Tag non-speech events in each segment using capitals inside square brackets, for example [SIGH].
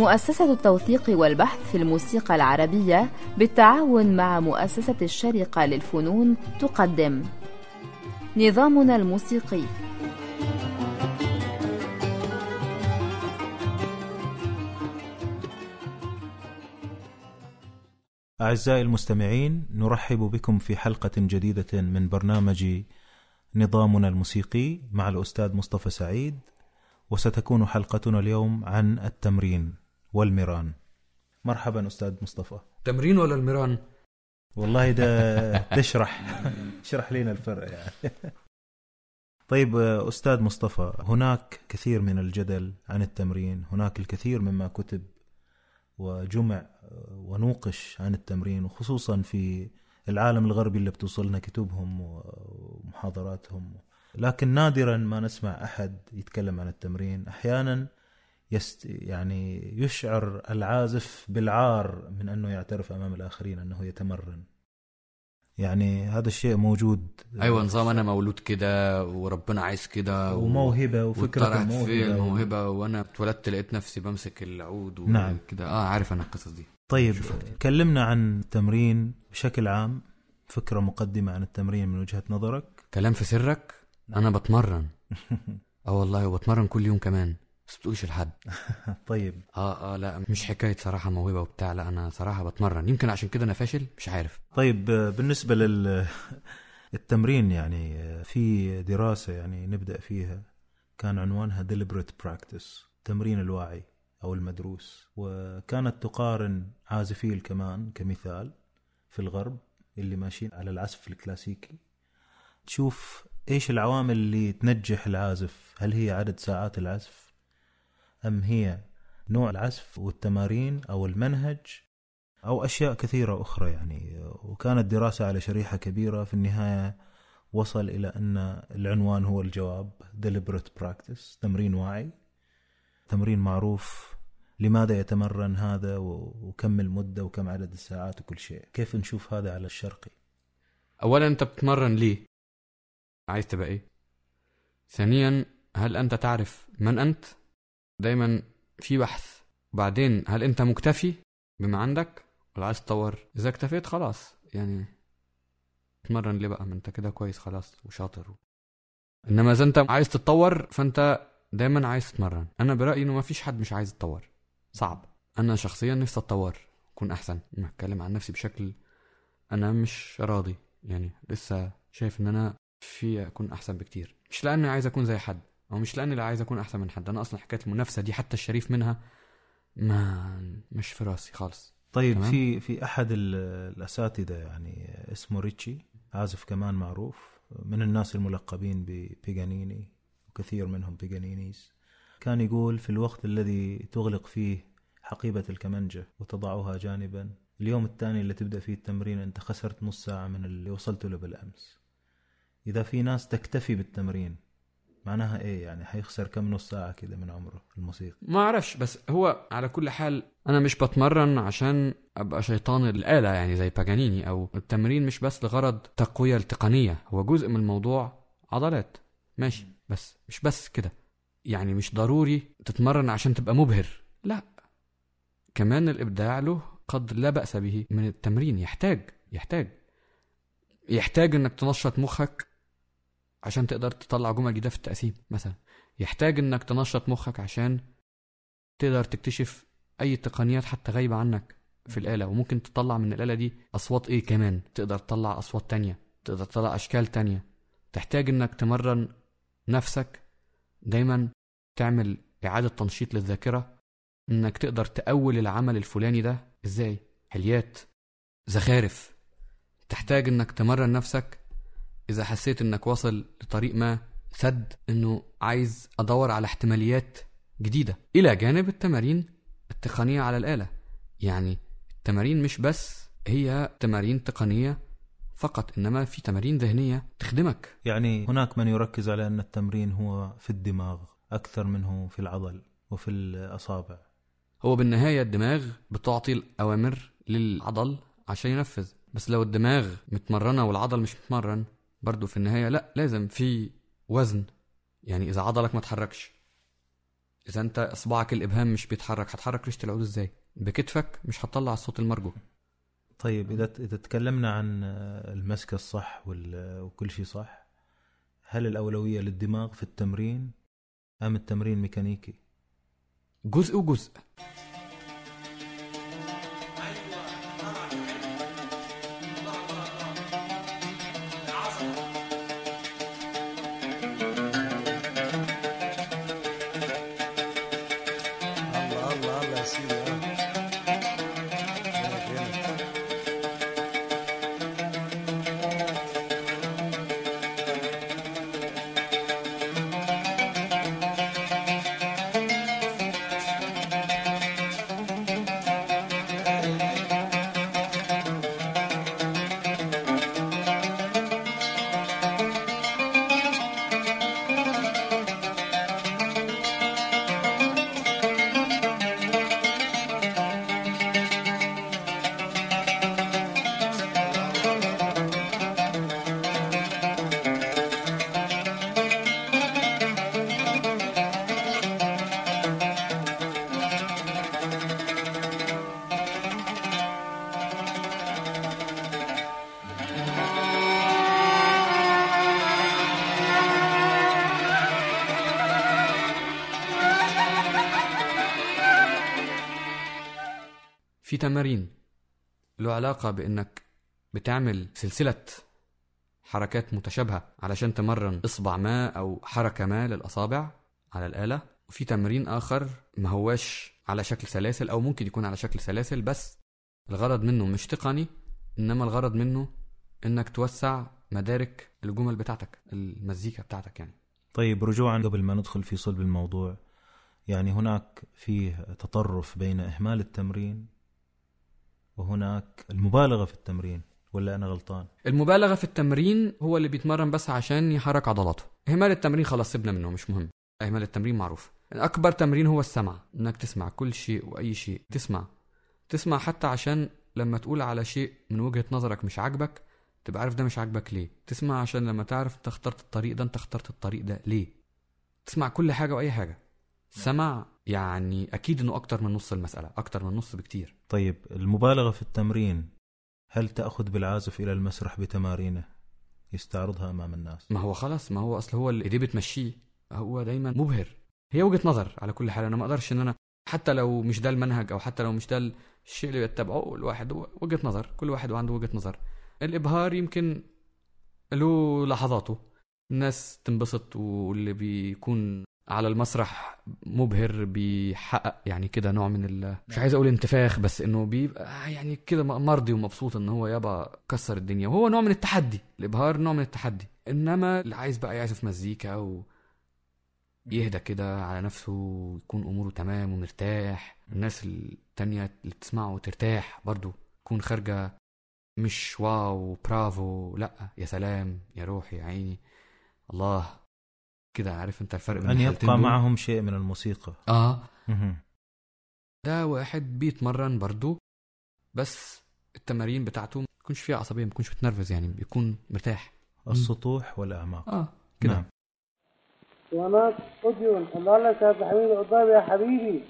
مؤسسة التوثيق والبحث في الموسيقى العربية بالتعاون مع مؤسسة الشرقة للفنون تقدم. نظامنا الموسيقي. أعزائي المستمعين نرحب بكم في حلقة جديدة من برنامج نظامنا الموسيقي مع الأستاذ مصطفى سعيد وستكون حلقتنا اليوم عن التمرين. والمران مرحبا أستاذ مصطفى. تمرين ولا المران؟ والله ده [LAUGHS] تشرح اشرح لنا الفرق يعني. طيب أستاذ مصطفى هناك كثير من الجدل عن التمرين هناك الكثير مما كتب وجمع ونوقش عن التمرين وخصوصا في العالم الغربي اللي بتوصلنا كتبهم ومحاضراتهم. لكن نادرا ما نسمع أحد يتكلم عن التمرين. أحيانا يست يعني يشعر العازف بالعار من أنه يعترف أمام الآخرين أنه يتمرن. يعني هذا الشيء موجود. أيوه نظام أنا مولود كده وربنا عايز كده وموهبة وفكرة الموهبه في الموهبة وأنا اتولدت لقيت نفسي بمسك العود نعم. كده. آه عارف أنا القصص دي. طيب كلمنا عن التمرين بشكل عام. فكرة مقدمة عن التمرين من وجهة نظرك. كلام في سرك؟ أنا بتمرن. [LAUGHS] آه والله وبتمرن كل يوم كمان. بس بتقولش لحد. [LAUGHS] طيب. آه آه لا مش حكاية صراحة موهبة وبتاع لا أنا صراحة بتمرن. يمكن عشان كده أنا فاشل مش عارف. طيب بالنسبة لل [LAUGHS] التمرين يعني في دراسة يعني نبدأ فيها. كان عنوانها deliberate practice تمرين الواعي أو المدروس. وكانت تقارن عازفي الكمان كمثال في الغرب اللي ماشيين على العزف الكلاسيكي. تشوف إيش العوامل اللي تنجح العازف؟ هل هي عدد ساعات العزف؟ أم هي نوع العزف والتمارين أو المنهج أو أشياء كثيرة أخرى يعني؟ وكانت دراسة على شريحة كبيرة في النهاية وصل إلى أن العنوان هو الجواب deliberate practice تمرين واعي. تمرين معروف لماذا يتمرن هذا وكم المدة وكم عدد الساعات وكل شيء؟ كيف نشوف هذا على الشرقي؟ أولا أنت بتتمرن ليه عايز تبقى إيه؟ ثانيا هل أنت تعرف من أنت؟ دايما في بحث. بعدين هل أنت مكتفي بما عندك؟ ولا عايز تطور؟ إذا اكتفيت خلاص. يعني تتمرن ليه بقى؟ ما أنت كده كويس خلاص وشاطر. إنما إذا أنت عايز تتطور فأنت دايما عايز تتمرن. أنا برأيي إنه ما فيش حد مش عايز يتطور. صعب. أنا شخصيا نفسي أتطور أكون أحسن. ما اتكلم عن نفسي بشكل أنا مش راضي. يعني لسه شايف إن أنا في أكون أحسن بكتير. مش لأني عايز أكون زي حد. أو مش لأني لا عايز أكون أحسن من حد أنا أصلا حكاية المنافسة دي حتى الشريف منها ما مش في رأسي خالص. طيب تمام؟ في في أحد الأساتذة يعني اسمه ريتشي عازف كمان معروف من الناس الملقبين ببيجانيني وكثير منهم بيجانينيز. كان يقول في الوقت الذي تغلق فيه حقيبة الكمنجة وتضعها جانبا اليوم الثاني اللي تبدأ فيه التمرين أنت خسرت نص ساعة من اللي وصلت له بالأمس. إذا في ناس تكتفي بالتمرين معناها إيه يعني حيخسر كم نص ساعة كده من عمره الموسيقى؟ ما أعرفش بس هو على كل حال أنا مش بتمرن عشان أبقى شيطان الآلة يعني زي باجانيني أو التمرين مش بس لغرض تقوية التقنية هو جزء من الموضوع عضلات. ماشي بس مش بس كده. يعني مش ضروري تتمرن عشان تبقى مبهر لا. كمان الإبداع له قد لا بأس به من التمرين يحتاج يحتاج. يحتاج إنك تنشط مخك عشان تقدر تطلع جمل جديدة في التقسيم مثلا يحتاج إنك تنشط مخك عشان تقدر تكتشف أي تقنيات حتى غايبة عنك في الآلة وممكن تطلع من الآلة دي أصوات إيه كمان؟ تقدر تطلع أصوات تانية تقدر تطلع أشكال تانية. تحتاج إنك تمرن نفسك دايما تعمل إعادة تنشيط للذاكرة إنك تقدر تأول العمل الفلاني ده. إزاي؟ حليات زخارف. تحتاج إنك تمرن نفسك إذا حسيت إنك واصل لطريق ما سد إنه عايز أدور على احتماليات جديدة. إلى جانب التمارين التقنية على الآلة. يعني التمارين مش بس هي تمارين تقنية فقط إنما في تمارين ذهنية تخدمك. يعني هناك من يركز على أن التمرين هو في الدماغ أكثر منه في العضل وفي الأصابع. هو بالنهاية الدماغ بتعطي الأوامر للعضل عشان ينفذ. بس لو الدماغ متمرنة والعضل مش متمرن برضو في النهاية لا لازم في وزن. يعني إذا عضلك ما تحركش إذا أنت إصبعك الإبهام مش بيتحرك هتحرك ريشة العود إزاي؟ بكتفك مش هتطلع الصوت المرجو. طيب إذا إذا تكلمنا عن المسكة الصح وكل شيء صح هل الأولوية للدماغ في التمرين أم التمرين ميكانيكي؟ جزء وجزء. تمارين له علاقة بإنك بتعمل سلسلة حركات متشابهة علشان تمرن إصبع ما أو حركة ما للأصابع على الآلة. وفي تمرين آخر ما هواش على شكل سلاسل أو ممكن يكون على شكل سلاسل بس الغرض منه مش تقني إنما الغرض منه إنك توسع مدارك الجمل بتاعتك المزيكا بتاعتك يعني. طيب رجوعا قبل ما ندخل في صلب الموضوع يعني هناك فيه تطرف بين إهمال التمرين وهناك المبالغة في التمرين ولا أنا غلطان؟ المبالغة في التمرين هو اللي بيتمرن بس عشان يحرك عضلاته. إهمال التمرين خلاص سيبنا منه مش مهم. إهمال التمرين معروف. أكبر تمرين هو السمع إنك تسمع كل شيء وأي شيء. تسمع. تسمع حتى عشان لما تقول على شيء من وجهة نظرك مش عاجبك تبقى عارف ده مش عاجبك ليه. تسمع عشان لما تعرف انت اخترت الطريق ده أنت اخترت الطريق ده ليه. تسمع كل حاجة وأي حاجة. سمع يعني أكيد إنه أكتر من نص المسألة أكتر من نص بكتير. طيب المبالغة في التمرين هل تأخذ بالعازف إلى المسرح بتمارينه؟ يستعرضها أمام الناس. ما هو خلاص ما هو أصل هو اللي بتمشيه. هو دايما مبهر. هي وجهة نظر على كل حال. أنا ما أقدرش إن أنا حتى لو مش ده المنهج أو حتى لو مش ده الشيء اللي بيتبعه الواحد هو وجهة نظر. كل واحد وعنده وجهة نظر. الإبهار يمكن له لحظاته. الناس تنبسط واللي بيكون على المسرح مبهر بيحقق يعني كده نوع من ال... مش عايز أقول انتفاخ بس إنه بيبقى يعني كده مرضي ومبسوط إن هو يابا كسر الدنيا. وهو نوع من التحدي الإبهار نوع من التحدي. إنما اللي عايز بقى يعزف مزيكا و يهدى كده على نفسه ويكون أموره تمام ومرتاح الناس التانية اللي بتسمعه ترتاح برضو تكون خارجة مش واو برافو لأ يا سلام يا روحي يا عيني الله. كده عارف انت الفرق بين أن الحالتين يبقى دول؟ معهم شيء من الموسيقى آه مهم. ده واحد بيتمرن برضو بس التمارين بتاعته ما بيكونش فيها عصبية ما بيكونش متنرفز يعني بيكون مرتاح السطوح والأعماق آه كده نعم. وناس أذن الله لك يا حبيبي يا حبيبي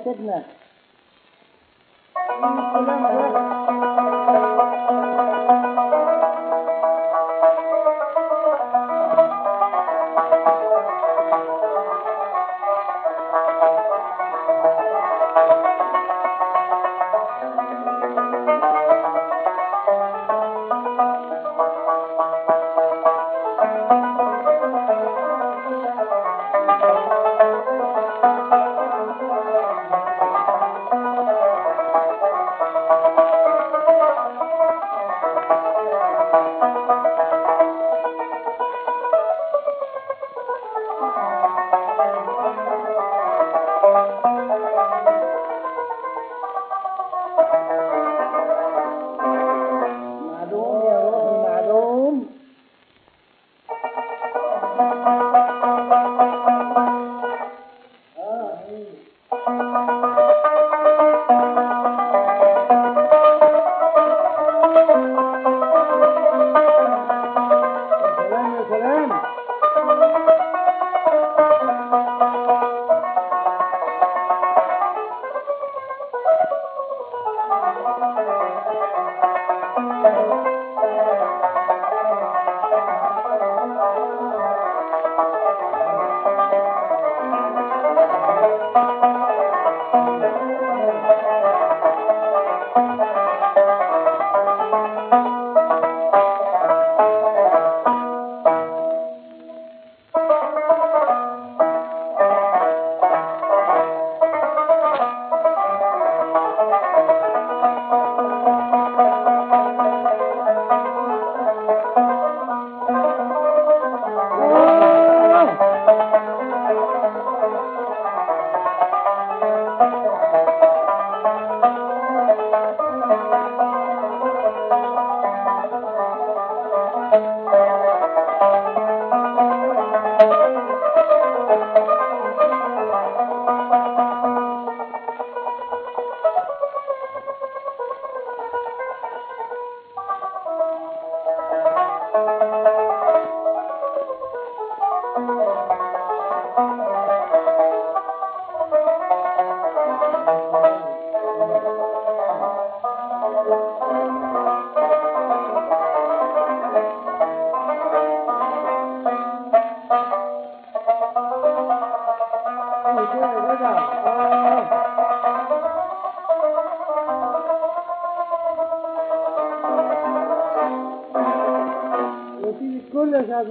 I said no.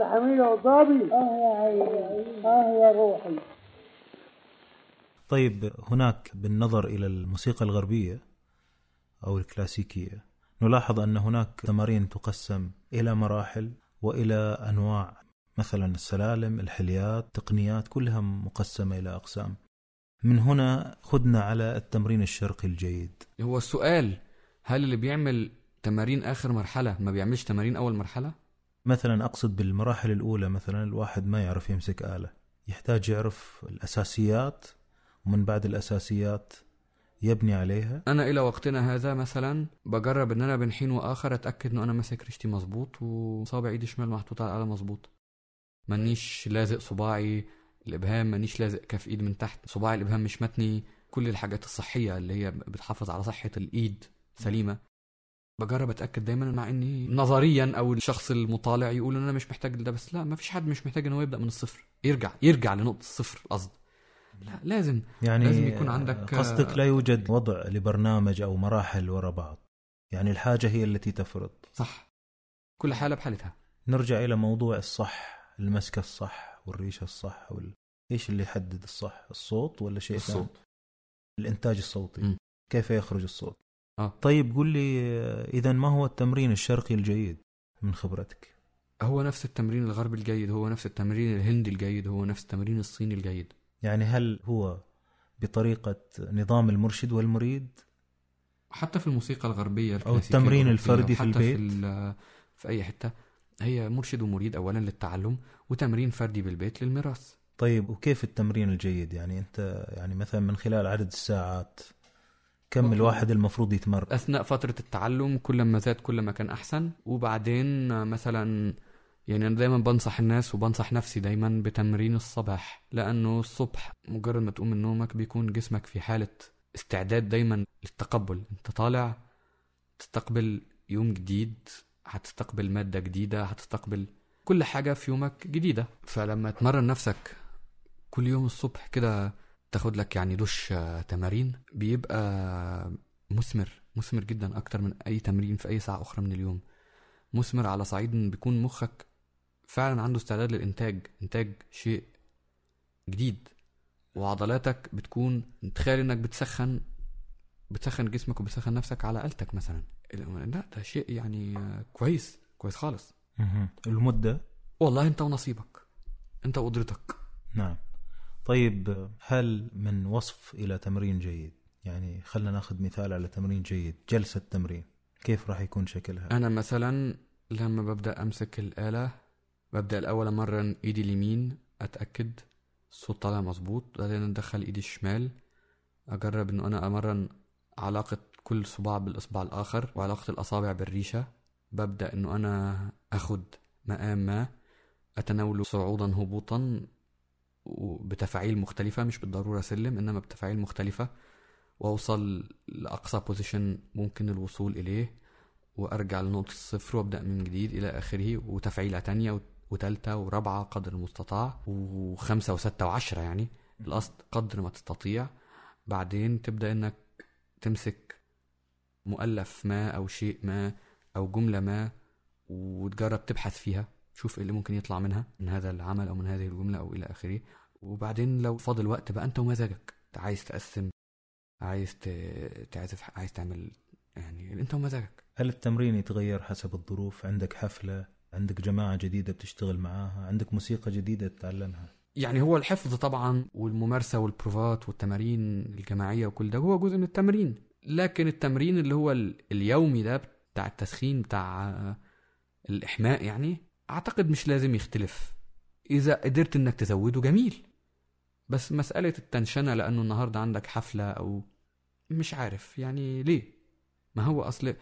الحميد عضابي آه يا عيني. آه يا روحي. طيب هناك بالنظر إلى الموسيقى الغربية أو الكلاسيكية نلاحظ أن هناك تمارين تقسم إلى مراحل وإلى أنواع مثلا السلالم الحليات تقنيات كلها مقسمة إلى أقسام. من هنا خدنا على التمرين الشرقي الجيد. هو السؤال هل اللي بيعمل تمارين آخر مرحلة ما بيعملش تمارين أول مرحلة؟ مثلا أقصد بالمراحل الأولى مثلا الواحد ما يعرف يمسك آلة. يحتاج يعرف الأساسيات ومن بعد الأساسيات يبني عليها. أنا إلى وقتنا هذا مثلا بجرب إن أنا بين حين وآخر أتأكد ان أنا ماسك ريشتي مظبوط وصابع إيدي الشمال محطوط على الآلة مظبوط. مانيش لازق صباعي الإبهام مانيش لازق كف إيد من تحت. صباعي الإبهام مش متني. كل الحاجات الصحية اللي هي بتحافظ على صحة الإيد سليمة. بجرب أتأكد دايما مع إني نظريا أو الشخص المطالع يقول إن أنا مش محتاج ده بس لا ما فيش حد مش محتاج إن هو يبدأ من الصفر يرجع يرجع لنقطة الصفر قصد لا لازم يعني لازم يكون عندك- قصدك لا يوجد وضع لبرنامج أو مراحل وراء بعض. يعني الحاجة هي التي تفرض. صح. كل حالة بحالتها. نرجع إلى موضوع الصح المسكة الصح والريشة الصح وال... إيش اللي يحدد الصح الصوت ولا شيء الصوت. الإنتاج الصوتي. مم. كيف يخرج الصوت؟ آه. طيب قل لي إذا ما هو التمرين الشرقي الجيد من خبرتك؟ هو نفس التمرين الغربي الجيد هو نفس التمرين الهندي الجيد هو نفس التمرين الصيني الجيد. يعني هل هو بطريقة نظام المرشد والمريد؟ حتى في الموسيقى الغربية أو التمرين الفردي في البيت. في, في أي حتة. هي مرشد ومريد أولا للتعلم وتمرين فردي بالبيت للميراث. طيب وكيف التمرين الجيد؟ يعني أنت يعني مثلا من خلال عدد الساعات كم. الواحد المفروض يتمرن؟ أثناء فترة التعلم كل ما زاد كل ما كان أحسن. وبعدين مثلا يعني أنا دايما بنصح الناس وبنصح نفسي دايما بتمرين الصباح لأنه الصبح مجرد ما تقوم من نومك بيكون جسمك في حالة استعداد دايما للتقبل. أنت طالع تستقبل يوم جديد هتستقبل مادة جديدة هتستقبل كل حاجة في يومك جديدة. فلما تمرن نفسك كل يوم الصبح كده تاخد لك يعني دش آه، تمارين. بيبقى مثمر مثمر جدا أكتر من أي تمرين في أي ساعة أخرى من اليوم. مثمر على صعيد ان بيكون مخك فعلا عنده استعداد للإنتاج إنتاج شيء جديد. وعضلاتك بتكون تخيل إنك بتسخن بتسخن جسمك وبتسخن نفسك على آلتك مثلا. لا ده شيء يعني آه، كويس كويس خالص. المدة؟ والله أنت ونصيبك أنت وقدرتك. نعم. طيب هل من وصف إلى تمرين جيد؟ يعني خلنا ناخذ مثال على تمرين جيد جلسة تمرين كيف راح يكون شكلها؟ أنا مثلا لما ببدأ أمسك الآلة ببدأ الأول أمرن إيدي اليمين أتأكد الصوت طالع مظبوط بعدين أدخل إيدي الشمال أجرب إنه أنا أمرن علاقة كل صباع بالإصبع الآخر وعلاقة الأصابع بالريشة ببدأ إنه أنا أخد مقام ما أتناوله صعودا هبوطا وبتفاعيل مختلفة مش بالضرورة سلم إنما بتفاعيل مختلفة. وأوصل لأقصى بوزيشن ممكن الوصول إليه وأرجع لنقطة الصفر وأبدأ من جديد إلى آخره وتفعيلة تانية وتالتة ورابعة قدر المستطاع وخمسة وستة وعشرة يعني القصد قدر ما تستطيع. بعدين تبدأ إنك تمسك مؤلف ما أو شيء ما أو جملة ما وتجرب تبحث فيها. تشوف إيه اللي ممكن يطلع منها من هذا العمل أو من هذه الجملة أو إلى آخره. وبعدين لو فاضل وقت بقى أنت ومزاجك. عايز تقسم عايز تعزف عايز تعمل يعني أنت ومزاجك. هل التمرين يتغير حسب الظروف؟ عندك حفلة عندك جماعة جديدة بتشتغل معاها عندك موسيقى جديدة تتعلمها؟ يعني هو الحفظ طبعا والممارسة والبروفات والتمارين الجماعية وكل ده هو جزء من التمرين. لكن التمرين اللي هو ال- اليومي ده بتاع التسخين بتاع الإحماء يعني أعتقد مش لازم يختلف. إذا قدرت إنك تزوده جميل. بس مسألة التنشنة لأنه النهاردة عندك حفلة أو مش عارف يعني ليه؟ ما هو أصل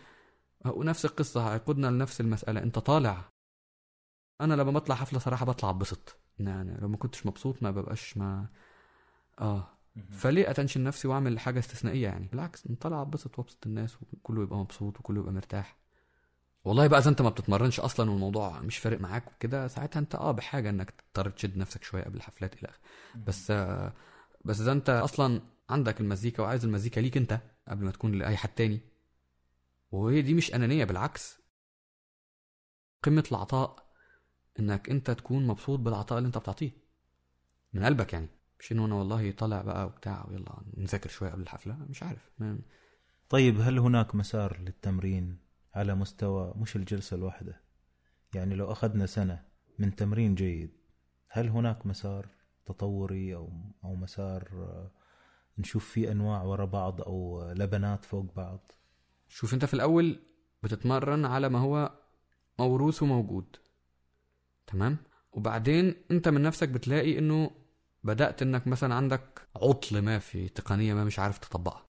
هو نفس القصة هيقودنا لنفس المسألة أنت طالع. أنا لما بطلع حفلة صراحة بطلع أتبسط. يعني لو ما كنتش مبسوط ما ببقاش ما آه. فليه أتنشن نفسي وأعمل حاجة استثنائية يعني؟ بالعكس أنا طالع أتبسط وأبسط الناس وكله يبقى مبسوط وكله يبقى مرتاح. والله بقى اذا انت ما بتتمرنش أصلا والموضوع مش فارق معاك وكده ساعتها انت آه بحاجة انك تضطر تشد نفسك شوية قبل الحفلات إلى آخره. بس آه بس اذا انت أصلا عندك المزيكا وعايز المزيكا ليك انت قبل ما تكون لأي حد تاني. وهي دي مش أنانية بالعكس. قمة العطاء إنك أنت تكون مبسوط بالعطاء اللي أنت بتعطيه. من قلبك يعني. مش إنه أنا والله طالع بقى وبتاع ويلا نذاكر شوية قبل الحفلة مش عارف. طيب هل هناك مسار للتمرين؟ على مستوى مش الجلسة الواحدة. يعني لو أخذنا سنة من تمرين جيد هل هناك مسار تطوري أو أو مسار آه، نشوف فيه أنواع ورا بعض أو لبنات فوق بعض؟ شوف أنت في الأول بتتمرن على ما هو موروث وموجود. تمام؟ وبعدين أنت من نفسك بتلاقي إنه بدأت إنك مثلا عندك عطل ما في تقنية ما مش عارف تطبقها.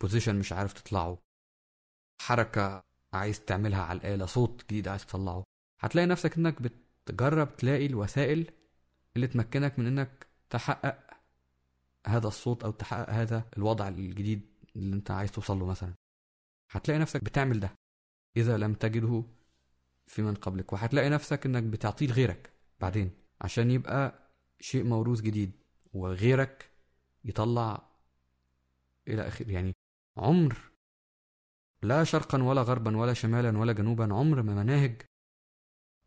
بوزيشن مش عارف تطلعه. حركة عايز تعملها على الآلة صوت جديد عايز تطلعه. هتلاقي نفسك إنك بتجرب تلاقي الوسائل اللي تمكنك من إنك تحقق هذا الصوت أو تحقق هذا الوضع الجديد اللي أنت عايز توصل له مثلا. هتلاقي نفسك بتعمل ده إذا لم تجده في من قبلك وهتلاقي نفسك إنك بتعطيه لغيرك بعدين عشان يبقى شيء موروث جديد وغيرك يطلع إلى اخره يعني عمر لا شرقا ولا غربا ولا شمالا ولا جنوبا عمر ما مناهج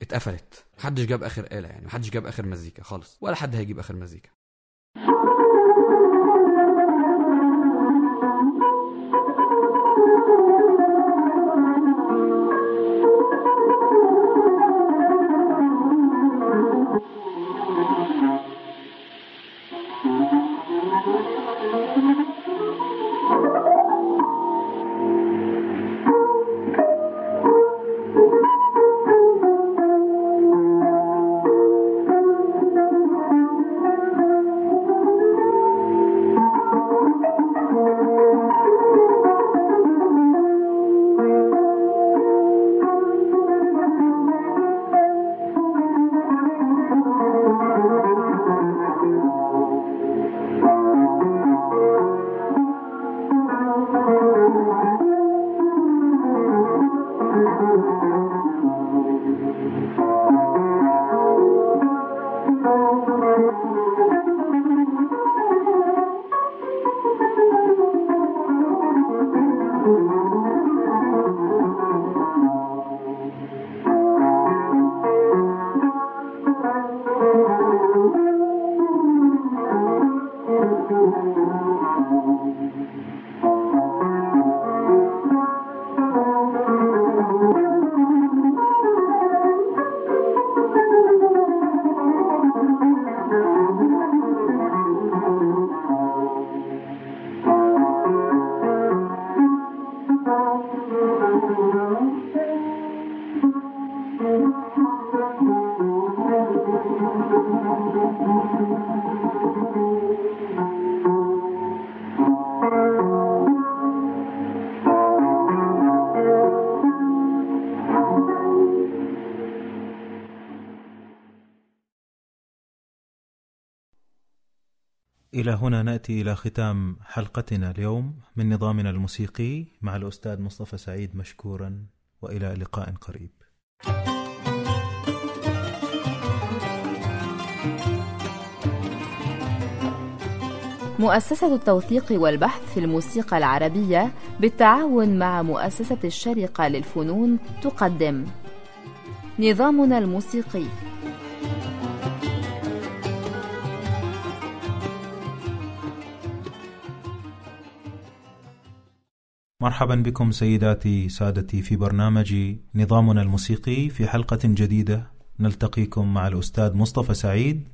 اتقفلت. محدش جاب آخر آلة يعني محدش جاب آخر مزيكا خالص ولا حد هيجيب آخر مزيكا. هنا نأتي إلى ختام حلقتنا اليوم من نظامنا الموسيقي مع الأستاذ مصطفى سعيد مشكورا وإلى لقاء قريب. مؤسسة التوثيق والبحث في الموسيقى العربية بالتعاون مع مؤسسة الشرقة للفنون تقدم. نظامنا الموسيقي. مرحبا بكم سيداتي سادتي في برنامج نظامنا الموسيقي في حلقة جديدة. نلتقيكم مع الأستاذ مصطفى سعيد.